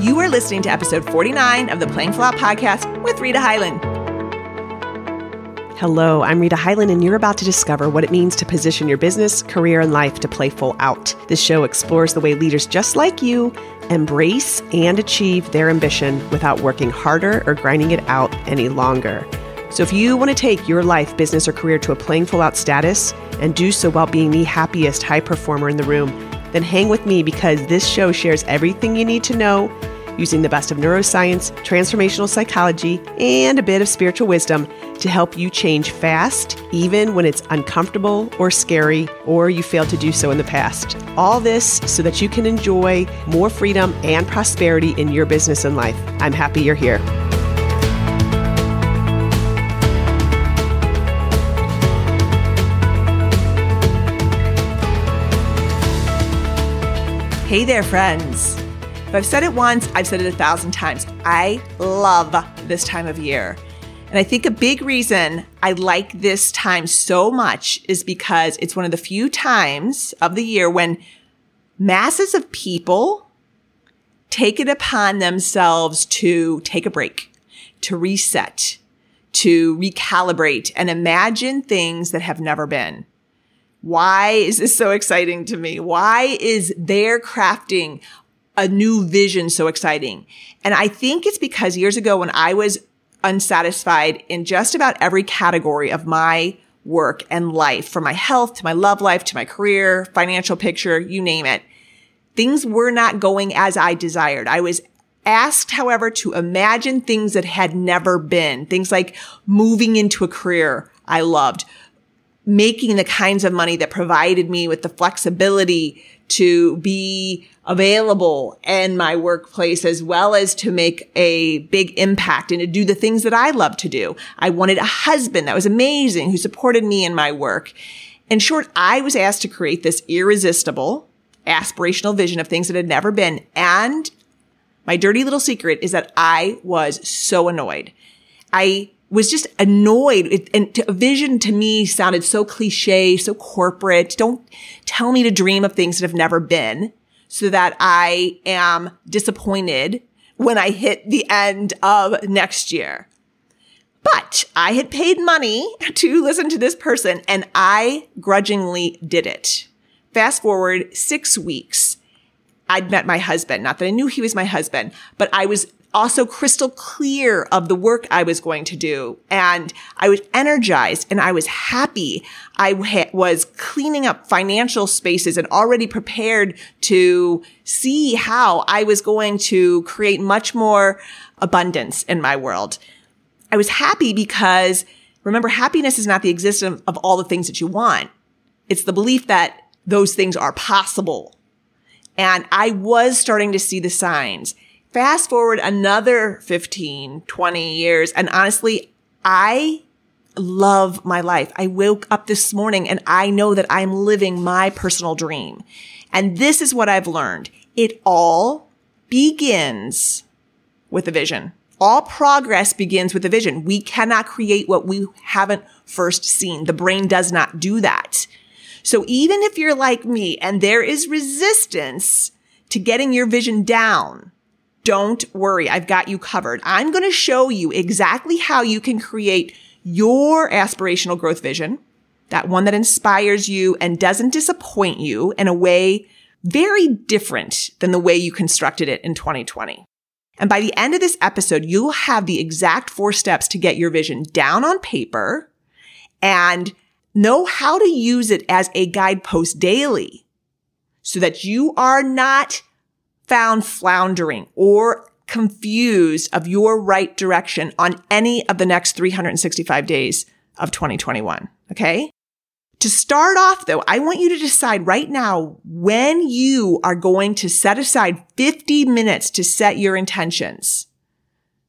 You are listening to episode 49 of the Playing Full podcast with Rita Hyland. Hello, I'm Rita Hyland, and you're about to discover what it means to position your business, career, and life to play full out. This show explores the way leaders just like you embrace and achieve their ambition without working harder or grinding it out any longer. So, if you want to take your life, business, or career to a playing full out status and do so while being the happiest high performer in the room, then hang with me because this show shares everything you need to know using the best of neuroscience, transformational psychology, and a bit of spiritual wisdom to help you change fast, even when it's uncomfortable or scary, or you failed to do so in the past. All this so that you can enjoy more freedom and prosperity in your business and life. I'm happy you're here. Hey there, friends. If I've said it once, I've said it a thousand times. I love this time of year. And I think a big reason I like this time so much is because it's one of the few times of the year when masses of people take it upon themselves to take a break, to reset, to recalibrate and imagine things that have never been. Why is this so exciting to me? Why is their crafting a new vision so exciting? And I think it's because years ago when I was unsatisfied in just about every category of my work and life, from my health to my love life to my career, financial picture, you name it, things were not going as I desired. I was asked, however, to imagine things that had never been, things like moving into a career I loved, making the kinds of money that provided me with the flexibility to be available in my workplace as well as to make a big impact and to do the things that I love to do. I wanted a husband that was amazing who supported me in my work. In short, I was asked to create this irresistible aspirational vision of things that had never been. And my dirty little secret is that I was so annoyed. I was just annoyed. It, and a vision to me sounded so cliche, so corporate. Don't tell me to dream of things that have never been so that I am disappointed when I hit the end of next year. But I had paid money to listen to this person and I grudgingly did it. Fast forward six weeks. I'd met my husband. Not that I knew he was my husband, but I was also crystal clear of the work I was going to do. And I was energized and I was happy. I was cleaning up financial spaces and already prepared to see how I was going to create much more abundance in my world. I was happy because remember, happiness is not the existence of all the things that you want. It's the belief that those things are possible. And I was starting to see the signs. Fast forward another 15, 20 years. And honestly, I love my life. I woke up this morning and I know that I'm living my personal dream. And this is what I've learned. It all begins with a vision. All progress begins with a vision. We cannot create what we haven't first seen. The brain does not do that. So even if you're like me and there is resistance to getting your vision down, don't worry. I've got you covered. I'm going to show you exactly how you can create your aspirational growth vision, that one that inspires you and doesn't disappoint you in a way very different than the way you constructed it in 2020. And by the end of this episode, you'll have the exact four steps to get your vision down on paper and know how to use it as a guidepost daily so that you are not found floundering or confused of your right direction on any of the next 365 days of 2021. Okay. To start off though, I want you to decide right now when you are going to set aside 50 minutes to set your intentions.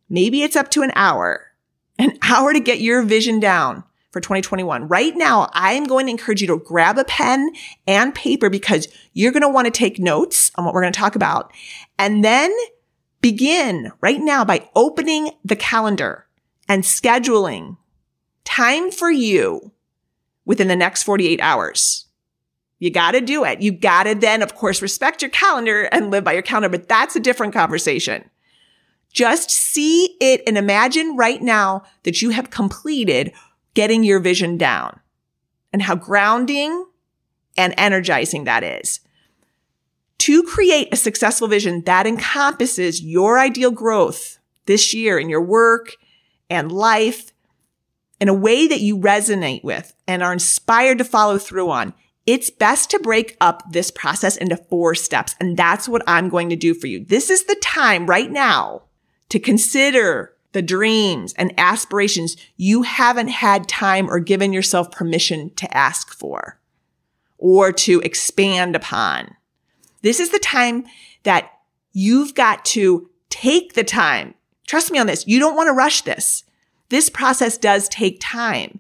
Maybe it's up to an hour, an hour to get your vision down for 2021. Right now, I'm going to encourage you to grab a pen and paper because you're going to want to take notes on what we're going to talk about and then begin right now by opening the calendar and scheduling time for you within the next 48 hours. You got to do it. You got to then, of course, respect your calendar and live by your calendar, but that's a different conversation. Just see it and imagine right now that you have completed getting your vision down and how grounding and energizing that is. To create a successful vision that encompasses your ideal growth this year in your work and life in a way that you resonate with and are inspired to follow through on, it's best to break up this process into four steps. And that's what I'm going to do for you. This is the time right now to consider the dreams and aspirations you haven't had time or given yourself permission to ask for or to expand upon. This is the time that you've got to take the time. Trust me on this. You don't want to rush this. This process does take time.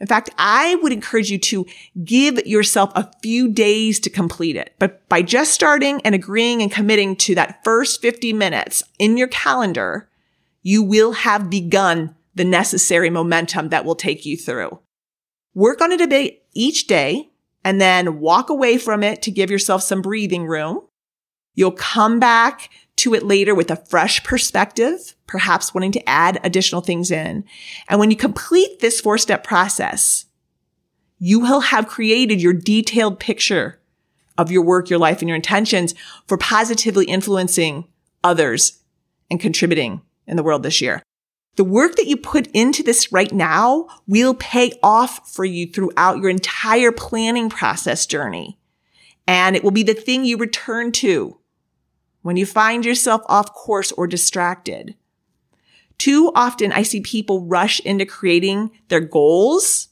In fact, I would encourage you to give yourself a few days to complete it. But by just starting and agreeing and committing to that first 50 minutes in your calendar, you will have begun the necessary momentum that will take you through. Work on a debate each day and then walk away from it to give yourself some breathing room. You'll come back to it later with a fresh perspective, perhaps wanting to add additional things in. And when you complete this four step process, you will have created your detailed picture of your work, your life, and your intentions for positively influencing others and contributing in the world this year. The work that you put into this right now will pay off for you throughout your entire planning process journey. And it will be the thing you return to when you find yourself off course or distracted. Too often I see people rush into creating their goals,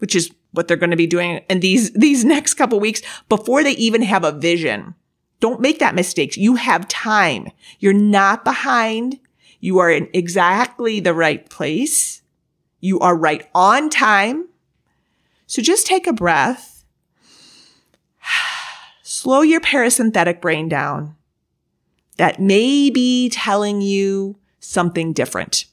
which is what they're going to be doing in these, these next couple weeks before they even have a vision. Don't make that mistake. You have time. You're not behind. You are in exactly the right place. You are right on time. So just take a breath. Slow your parasympathetic brain down. That may be telling you something different.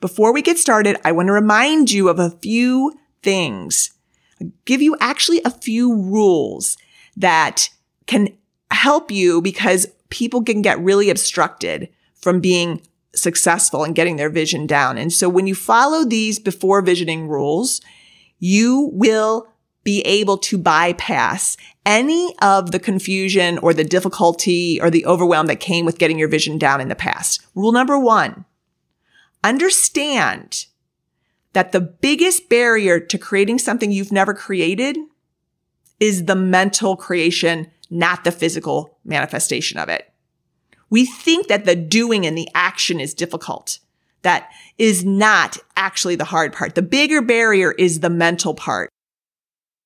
Before we get started, I want to remind you of a few things. I'll give you actually a few rules that can help you because people can get really obstructed from being successful and getting their vision down. And so when you follow these before visioning rules, you will be able to bypass any of the confusion or the difficulty or the overwhelm that came with getting your vision down in the past. Rule number one, understand that the biggest barrier to creating something you've never created is the mental creation, not the physical manifestation of it. We think that the doing and the action is difficult. That is not actually the hard part. The bigger barrier is the mental part.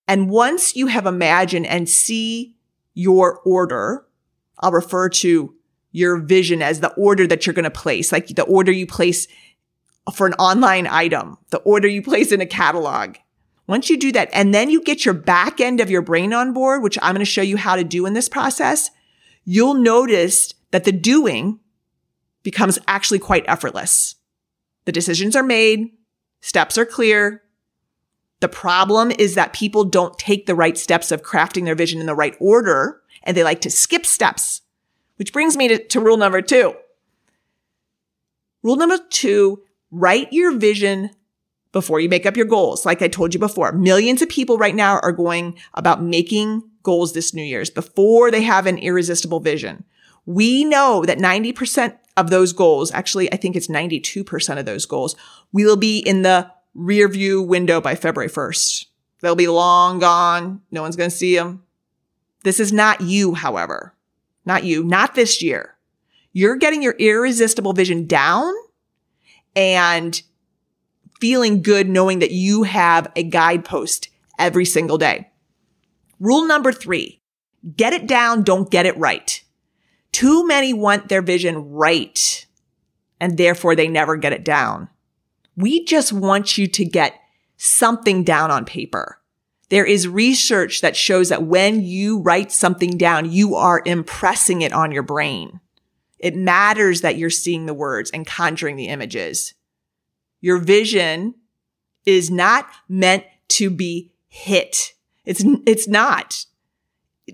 And once you have imagined and see your order, I'll refer to your vision as the order that you're going to place, like the order you place for an online item, the order you place in a catalog. Once you do that, and then you get your back end of your brain on board, which I'm going to show you how to do in this process, you'll notice that the doing becomes actually quite effortless. The decisions are made, steps are clear. The problem is that people don't take the right steps of crafting their vision in the right order and they like to skip steps, which brings me to, to rule number two. Rule number two, write your vision before you make up your goals. Like I told you before, millions of people right now are going about making goals this New Year's before they have an irresistible vision. We know that 90% of those goals, actually, I think it's 92% of those goals, will be in the rear view window by February 1st. They'll be long gone. No one's going to see them. This is not you, however. Not you, not this year. You're getting your irresistible vision down and feeling good knowing that you have a guidepost every single day. Rule number three, get it down, don't get it right. Too many want their vision right and therefore they never get it down. We just want you to get something down on paper. There is research that shows that when you write something down, you are impressing it on your brain. It matters that you're seeing the words and conjuring the images. Your vision is not meant to be hit. It's, it's not.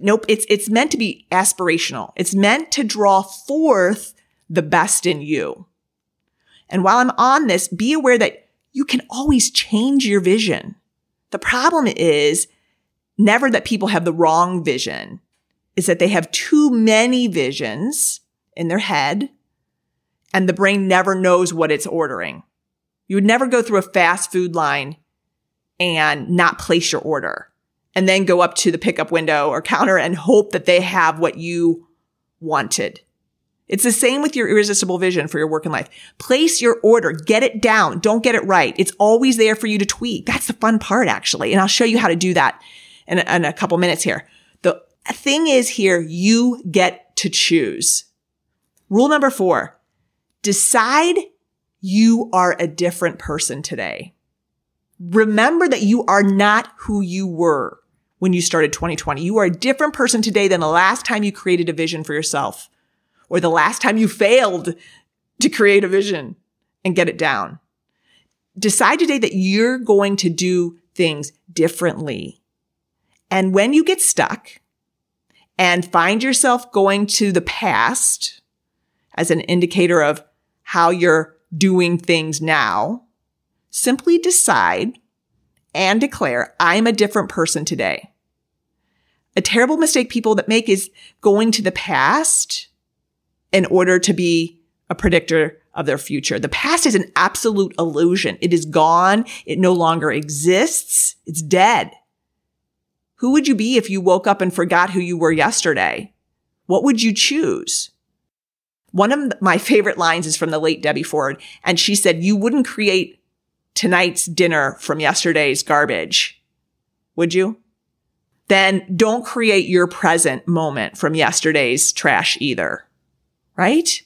Nope. It's, it's meant to be aspirational. It's meant to draw forth the best in you. And while I'm on this, be aware that you can always change your vision. The problem is never that people have the wrong vision, is that they have too many visions in their head and the brain never knows what it's ordering. You would never go through a fast food line and not place your order and then go up to the pickup window or counter and hope that they have what you wanted. It's the same with your irresistible vision for your work and life. Place your order, get it down. Don't get it right. It's always there for you to tweak. That's the fun part, actually. And I'll show you how to do that in in a couple minutes here. The thing is here, you get to choose. Rule number four, decide you are a different person today. Remember that you are not who you were when you started 2020. You are a different person today than the last time you created a vision for yourself or the last time you failed to create a vision and get it down. Decide today that you're going to do things differently. And when you get stuck and find yourself going to the past as an indicator of how you're doing things now, simply decide and declare, I'm a different person today. A terrible mistake people that make is going to the past in order to be a predictor of their future. The past is an absolute illusion. It is gone. It no longer exists. It's dead. Who would you be if you woke up and forgot who you were yesterday? What would you choose? One of my favorite lines is from the late Debbie Ford. And she said, you wouldn't create tonight's dinner from yesterday's garbage. Would you? Then don't create your present moment from yesterday's trash either. Right?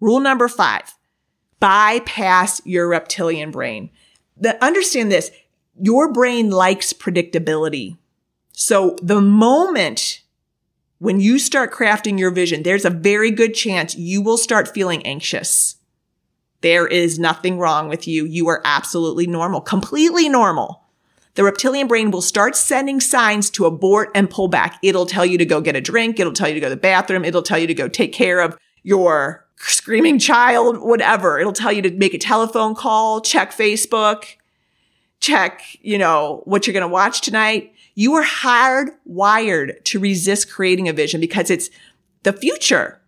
Rule number five, bypass your reptilian brain. The, understand this. Your brain likes predictability. So the moment when you start crafting your vision, there's a very good chance you will start feeling anxious. There is nothing wrong with you. You are absolutely normal, completely normal. The reptilian brain will start sending signs to abort and pull back. It'll tell you to go get a drink. It'll tell you to go to the bathroom. It'll tell you to go take care of your screaming child, whatever. It'll tell you to make a telephone call, check Facebook, check, you know, what you're going to watch tonight. You are hardwired to resist creating a vision because it's the future.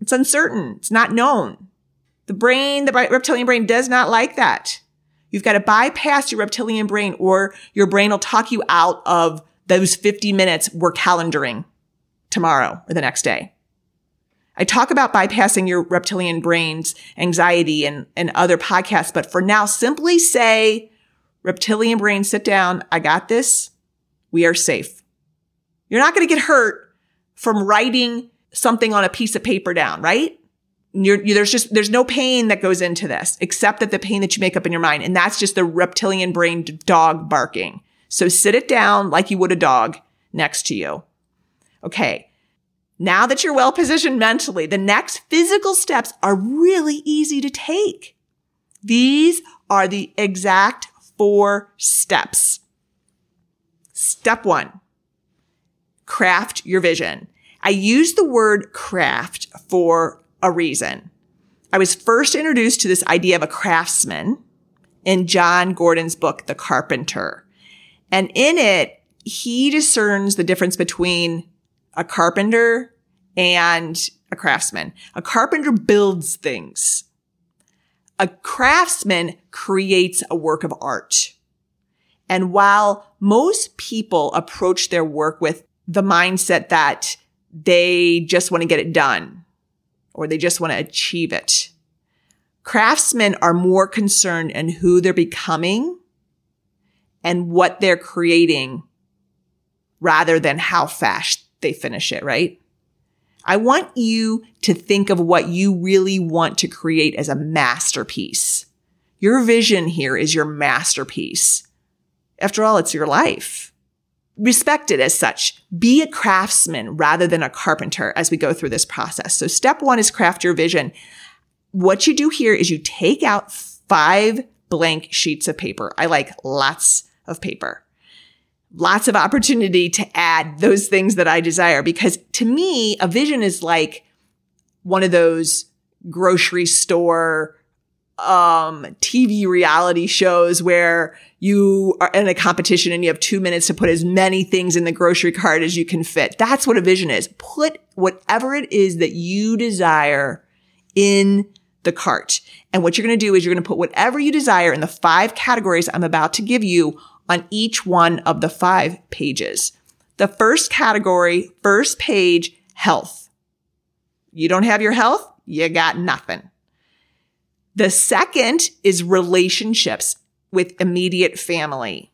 It's uncertain. It's not known. The brain, the reptilian brain does not like that. You've got to bypass your reptilian brain or your brain will talk you out of those 50 minutes we're calendaring tomorrow or the next day. I talk about bypassing your reptilian brain's anxiety and, and other podcasts, but for now, simply say, reptilian brain, sit down. I got this we are safe. You're not going to get hurt from writing something on a piece of paper down, right? You're, you, there's just, there's no pain that goes into this except that the pain that you make up in your mind. And that's just the reptilian brain dog barking. So sit it down like you would a dog next to you. Okay. Now that you're well positioned mentally, the next physical steps are really easy to take. These are the exact four steps. Step one, craft your vision. I use the word craft for a reason. I was first introduced to this idea of a craftsman in Jon Gordon's book, The Carpenter. And in it, he discerns the difference between a carpenter and a craftsman. A carpenter builds things. A craftsman creates a work of art. And while most people approach their work with the mindset that they just want to get it done or they just want to achieve it, craftsmen are more concerned in who they're becoming and what they're creating rather than how fast they finish it, right? I want you to think of what you really want to create as a masterpiece. Your vision here is your masterpiece. After all, it's your life. Respect it as such. Be a craftsman rather than a carpenter as we go through this process. So step one is craft your vision. What you do here is you take out five blank sheets of paper. I like lots of paper. lots of opportunity to add those things that I desire because to me, a vision is like one of those grocery store um, TV reality shows where you are in a competition and you have two minutes to put as many things in the grocery cart as you can fit. That's what a vision is. Put whatever it is that you desire in the cart. And what you're going to do is you're going to put whatever you desire in the five categories I'm about to give you on each one of the five pages. The first category, first page, health. You don't have your health, you got nothing. The second is relationships with immediate family.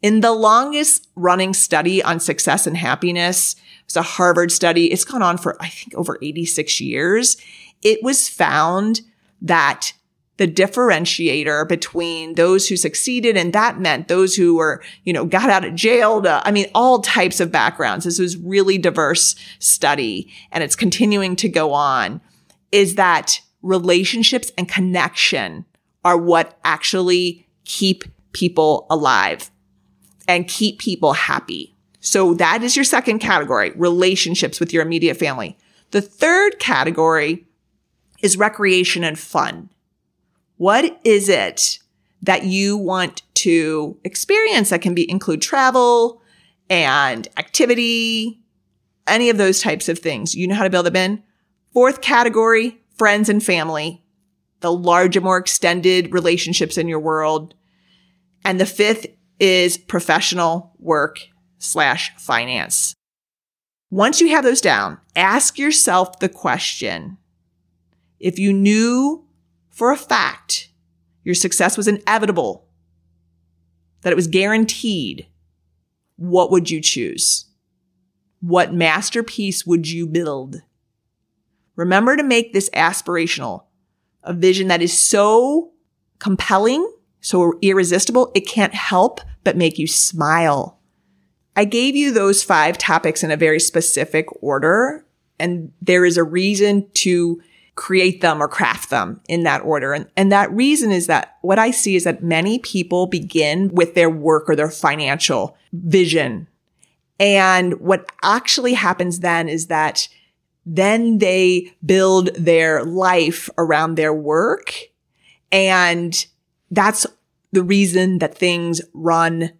In the longest running study on success and happiness, it's a Harvard study. It's gone on for, I think, over 86 years. It was found that the differentiator between those who succeeded and that meant those who were, you know, got out of jail to, I mean, all types of backgrounds. This was really diverse study and it's continuing to go on is that relationships and connection are what actually keep people alive and keep people happy. So that is your second category, relationships with your immediate family. The third category is recreation and fun. What is it that you want to experience that can be include travel and activity, any of those types of things. You know how to build them in. Fourth category, friends and family, the larger, more extended relationships in your world. And the fifth is professional work slash finance. Once you have those down, ask yourself the question. If you knew for a fact your success was inevitable, that it was guaranteed, what would you choose? What masterpiece would you build? Remember to make this aspirational, a vision that is so compelling, so irresistible, it can't help but make you smile. I gave you those five topics in a very specific order, and there is a reason to create them or craft them in that order. And, and that reason is that what I see is that many people begin with their work or their financial vision. And what actually happens then is that then they build their life around their work. And that's the reason that things run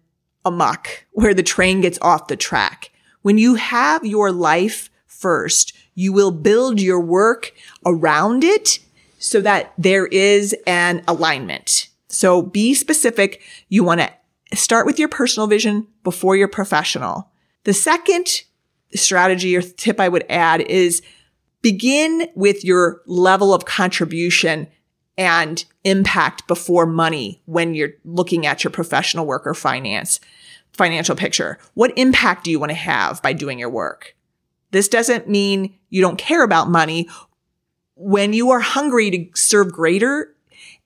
amok, where the train gets off the track. When you have your life first, you will build your work around it so that there is an alignment. So be specific. You want to start with your personal vision before your professional. The second strategy or tip I would add is begin with your level of contribution and impact before money when you're looking at your professional work or finance financial picture. What impact do you want to have by doing your work? This doesn't mean you don't care about money. When you are hungry to serve greater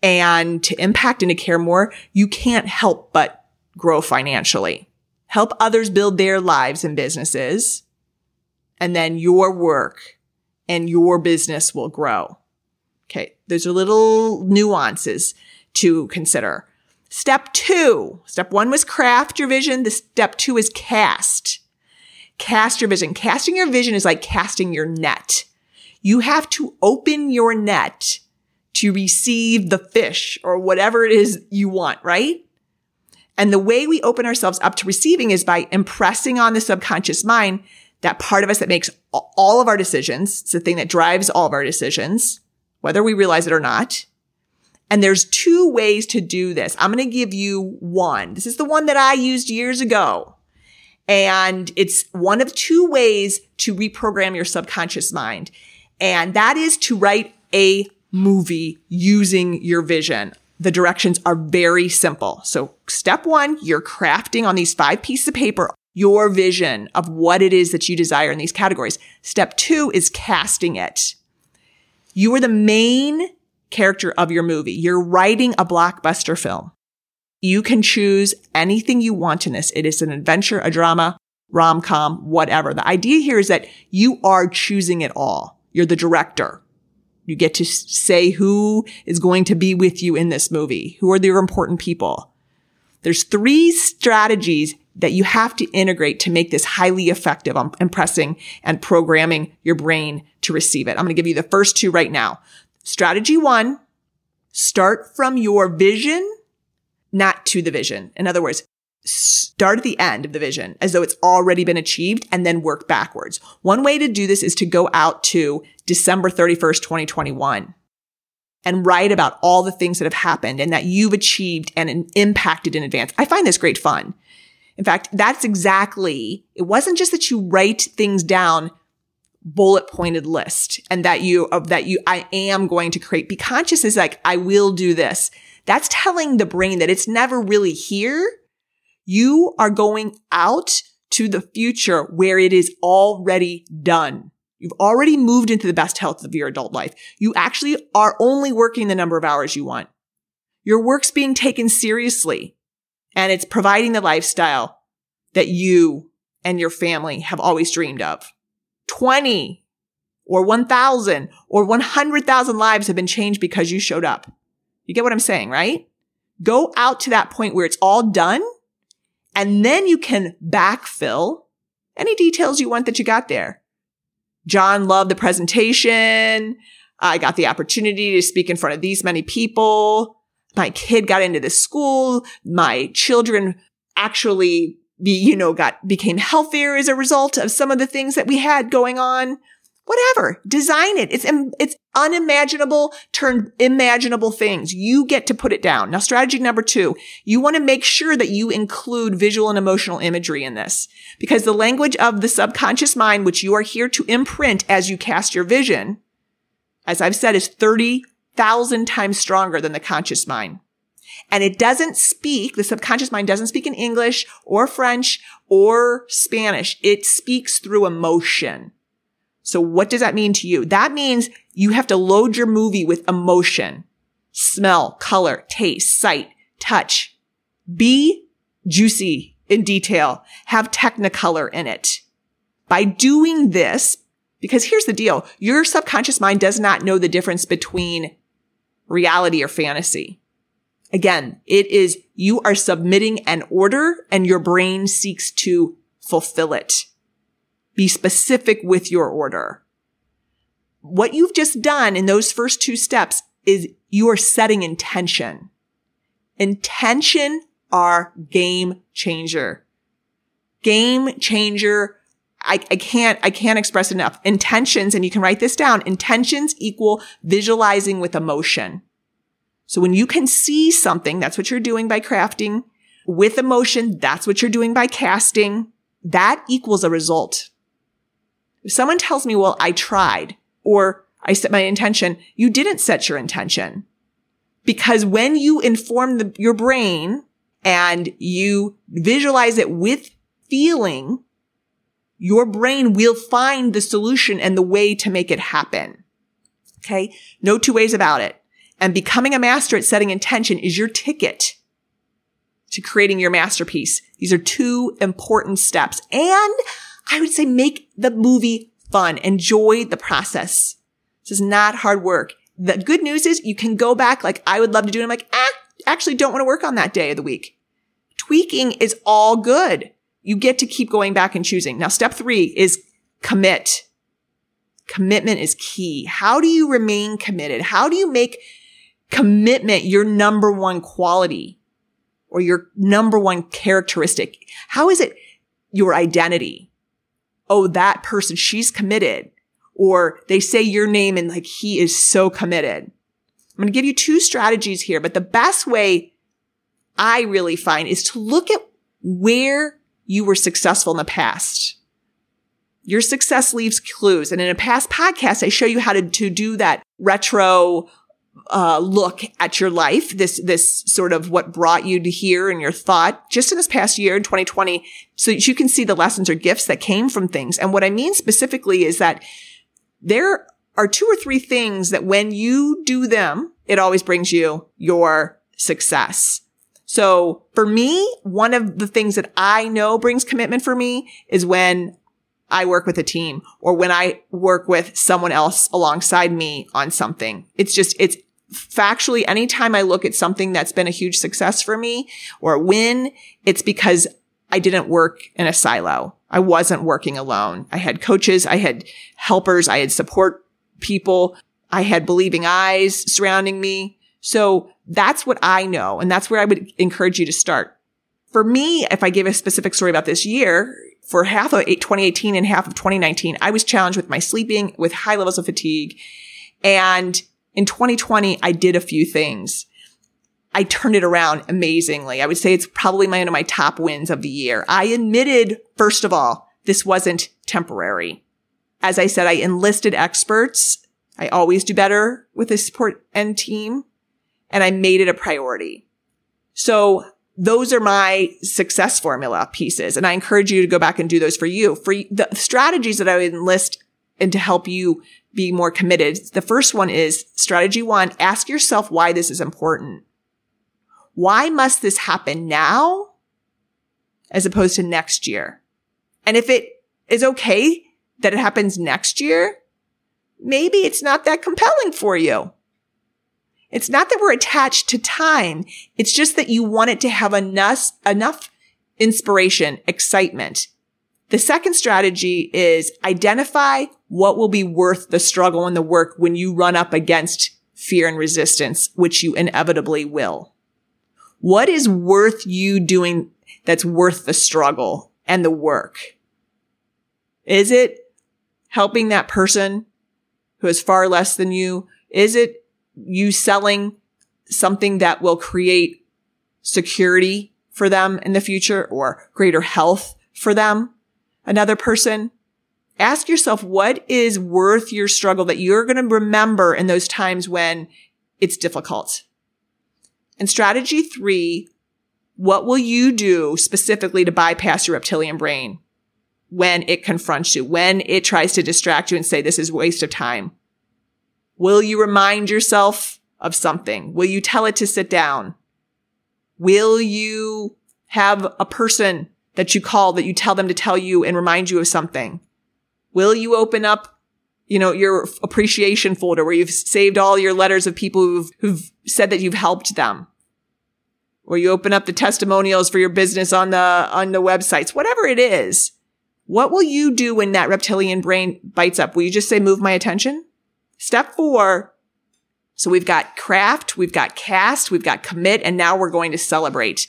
and to impact and to care more, you can't help but grow financially. Help others build their lives and businesses and then your work and your business will grow. Okay. Those are little nuances to consider. Step two. Step one was craft your vision. The step two is cast. Cast your vision. Casting your vision is like casting your net. You have to open your net to receive the fish or whatever it is you want, right? And the way we open ourselves up to receiving is by impressing on the subconscious mind that part of us that makes all of our decisions. It's the thing that drives all of our decisions, whether we realize it or not. And there's two ways to do this. I'm going to give you one. This is the one that I used years ago. And it's one of two ways to reprogram your subconscious mind. And that is to write a movie using your vision. The directions are very simple. So step one, you're crafting on these five pieces of paper your vision of what it is that you desire in these categories. Step two is casting it. You are the main character of your movie. You're writing a blockbuster film. You can choose anything you want in this. It is an adventure, a drama, rom-com, whatever. The idea here is that you are choosing it all. You're the director. You get to say who is going to be with you in this movie. Who are your important people? There's three strategies that you have to integrate to make this highly effective on impressing and programming your brain to receive it. I'm going to give you the first two right now. Strategy one, start from your vision, not to the vision. In other words, start at the end of the vision as though it's already been achieved and then work backwards. One way to do this is to go out to December 31st, 2021 and write about all the things that have happened and that you've achieved and impacted in advance. I find this great fun. In fact, that's exactly, it wasn't just that you write things down bullet pointed list and that you, of that you, I am going to create. Be conscious is like, I will do this. That's telling the brain that it's never really here. You are going out to the future where it is already done. You've already moved into the best health of your adult life. You actually are only working the number of hours you want. Your work's being taken seriously and it's providing the lifestyle that you and your family have always dreamed of. 20 or 1,000 or 100,000 lives have been changed because you showed up. You get what I'm saying, right? Go out to that point where it's all done and then you can backfill any details you want that you got there. John loved the presentation. I got the opportunity to speak in front of these many people. My kid got into this school. My children actually be, you know, got, became healthier as a result of some of the things that we had going on whatever, design it. It's, it's unimaginable, turn imaginable things. You get to put it down. Now, strategy number two, you want to make sure that you include visual and emotional imagery in this because the language of the subconscious mind, which you are here to imprint as you cast your vision, as I've said, is 30,000 times stronger than the conscious mind. And it doesn't speak, the subconscious mind doesn't speak in English or French or Spanish. It speaks through emotion. So what does that mean to you? That means you have to load your movie with emotion, smell, color, taste, sight, touch. Be juicy in detail. Have technicolor in it. By doing this, because here's the deal. Your subconscious mind does not know the difference between reality or fantasy. Again, it is you are submitting an order and your brain seeks to fulfill it. Be specific with your order. What you've just done in those first two steps is you are setting intention. Intention are game changer. Game changer. I, I can't, I can't express enough. Intentions, and you can write this down. Intentions equal visualizing with emotion. So when you can see something, that's what you're doing by crafting. With emotion, that's what you're doing by casting. That equals a result. If someone tells me, well, I tried or I set my intention, you didn't set your intention. Because when you inform the, your brain and you visualize it with feeling, your brain will find the solution and the way to make it happen. Okay. No two ways about it. And becoming a master at setting intention is your ticket to creating your masterpiece. These are two important steps. And I would say make the movie fun. Enjoy the process. This is not hard work. The good news is you can go back like I would love to do. And I'm like, ah, actually don't want to work on that day of the week. Tweaking is all good. You get to keep going back and choosing. Now, step three is commit. Commitment is key. How do you remain committed? How do you make commitment your number one quality or your number one characteristic? How is it your identity? oh, that person, she's committed. Or they say your name and like, he is so committed. I'm going to give you two strategies here, but the best way I really find is to look at where you were successful in the past. Your success leaves clues. And in a past podcast, I show you how to, to do that retro uh, look at your life, this, this sort of what brought you to here and your thought just in this past year in 2020, so that you can see the lessons or gifts that came from things. And what I mean specifically is that there are two or three things that when you do them, it always brings you your success. So for me, one of the things that I know brings commitment for me is when I work with a team or when I work with someone else alongside me on something. It's just, it's factually, anytime I look at something that's been a huge success for me or a win, it's because I didn't work in a silo. I wasn't working alone. I had coaches. I had helpers. I had support people. I had believing eyes surrounding me. So that's what I know. And that's where I would encourage you to start. For me, if I give a specific story about this year, for half of 2018 and half of 2019, I was challenged with my sleeping, with high levels of fatigue. And in 2020, I did a few things. I turned it around amazingly. I would say it's probably one of my top wins of the year. I admitted, first of all, this wasn't temporary. As I said, I enlisted experts. I always do better with a support and team and I made it a priority. So those are my success formula pieces. And I encourage you to go back and do those for you. For the strategies that I would enlist and to help you be more committed. The first one is strategy one. Ask yourself why this is important. Why must this happen now as opposed to next year? And if it is okay that it happens next year, maybe it's not that compelling for you. It's not that we're attached to time. It's just that you want it to have enough, enough inspiration, excitement. The second strategy is identify what will be worth the struggle and the work when you run up against fear and resistance, which you inevitably will. What is worth you doing that's worth the struggle and the work? Is it helping that person who is far less than you? Is it you selling something that will create security for them in the future or greater health for them? Another person? Ask yourself what is worth your struggle that you're going to remember in those times when it's difficult. And strategy three, what will you do specifically to bypass your reptilian brain when it confronts you, when it tries to distract you and say, this is waste of time? Will you remind yourself of something? Will you tell it to sit down? Will you have a person that you call that you tell them to tell you and remind you of something? Will you open up, you know, your appreciation folder where you've saved all your letters of people who've, who've said that you've helped them? Or you open up the testimonials for your business on the, on the websites, whatever it is. What will you do when that reptilian brain bites up? Will you just say, move my attention? Step four. So we've got craft, we've got cast, we've got commit, and now we're going to celebrate.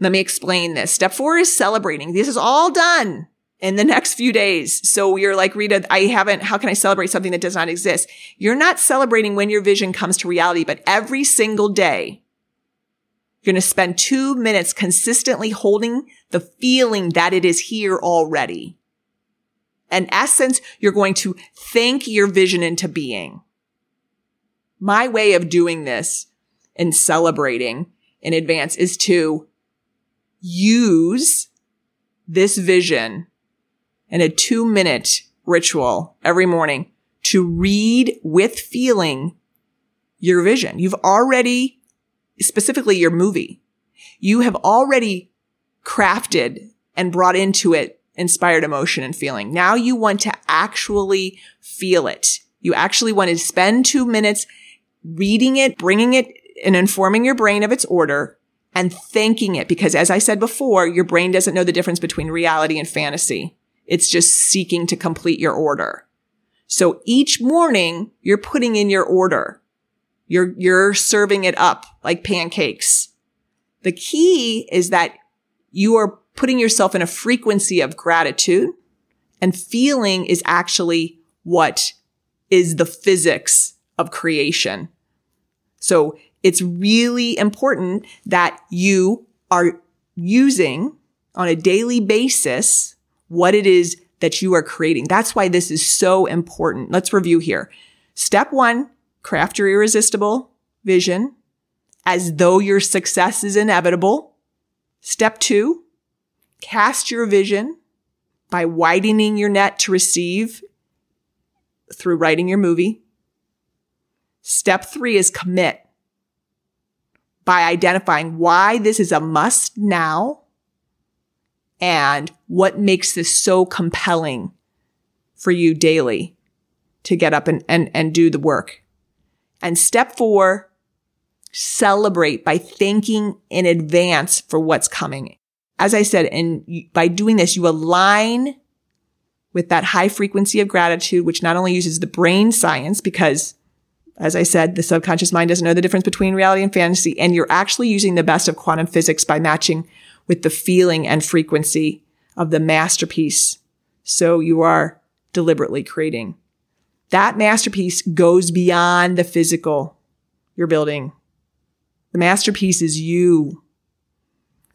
Let me explain this. Step four is celebrating. This is all done in the next few days. So you're like, Rita, I haven't, how can I celebrate something that does not exist? You're not celebrating when your vision comes to reality, but every single day, you're going to spend two minutes consistently holding the feeling that it is here already. In essence, you're going to think your vision into being. My way of doing this and celebrating in advance is to use this vision in a two minute ritual every morning to read with feeling your vision. You've already, specifically your movie, you have already crafted and brought into it inspired emotion and feeling. Now you want to actually feel it. You actually want to spend two minutes reading it, bringing it and informing your brain of its order and thanking it. Because as I said before, your brain doesn't know the difference between reality and fantasy. It's just seeking to complete your order. So each morning you're putting in your order. You're, you're serving it up like pancakes. The key is that you are putting yourself in a frequency of gratitude and feeling is actually what is the physics of creation. So it's really important that you are using on a daily basis what it is that you are creating. That's why this is so important. Let's review here. Step one, craft your irresistible vision as though your success is inevitable. Step two, Cast your vision by widening your net to receive through writing your movie. Step three is commit by identifying why this is a must now and what makes this so compelling for you daily to get up and, and, and do the work. And step four, celebrate by thanking in advance for what's coming. As I said, and by doing this, you align with that high frequency of gratitude, which not only uses the brain science, because as I said, the subconscious mind doesn't know the difference between reality and fantasy. And you're actually using the best of quantum physics by matching with the feeling and frequency of the masterpiece. So you are deliberately creating. That masterpiece goes beyond the physical you're building. The masterpiece is you.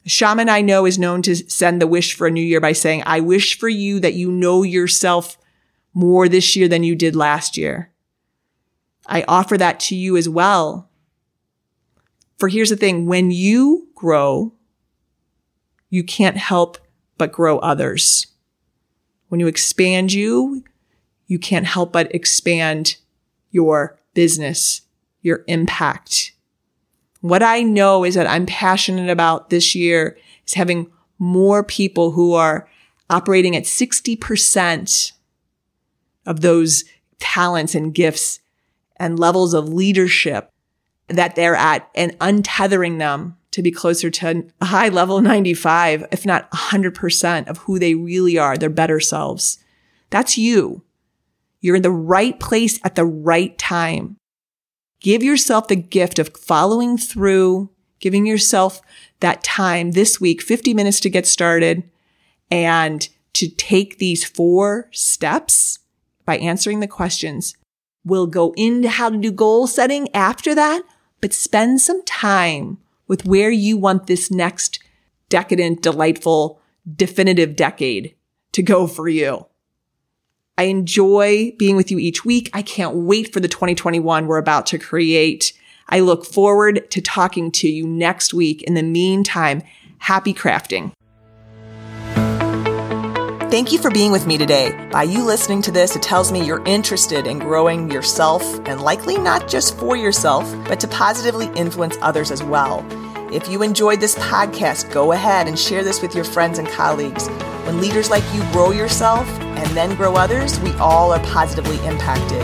A shaman I know is known to send the wish for a new year by saying, I wish for you that you know yourself more this year than you did last year. I offer that to you as well. For here's the thing when you grow, you can't help but grow others. When you expand you, you can't help but expand your business, your impact. What I know is that I'm passionate about this year is having more people who are operating at 60% of those talents and gifts and levels of leadership that they're at and untethering them to be closer to a high level 95, if not 100% of who they really are, their better selves. That's you. You're in the right place at the right time. Give yourself the gift of following through, giving yourself that time this week, 50 minutes to get started and to take these four steps by answering the questions We'll go into how to do goal setting after that, but spend some time with where you want this next decadent, delightful, definitive decade to go for you. I enjoy being with you each week. I can't wait for the 2021 we're about to create. I look forward to talking to you next week. In the meantime, happy crafting. Thank you for being with me today. By you listening to this, it tells me you're interested in growing yourself and likely not just for yourself, but to positively influence others as well. If you enjoyed this podcast, go ahead and share this with your friends and colleagues. When leaders like you grow yourself and then grow others, we all are positively impacted.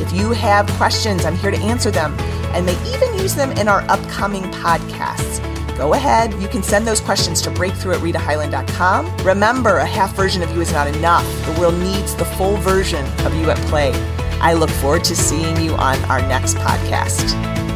If you have questions, I'm here to answer them and may even use them in our upcoming podcasts go ahead. You can send those questions to breakthrough at ritahyland.com. Remember, a half version of you is not enough. The world needs the full version of you at play. I look forward to seeing you on our next podcast.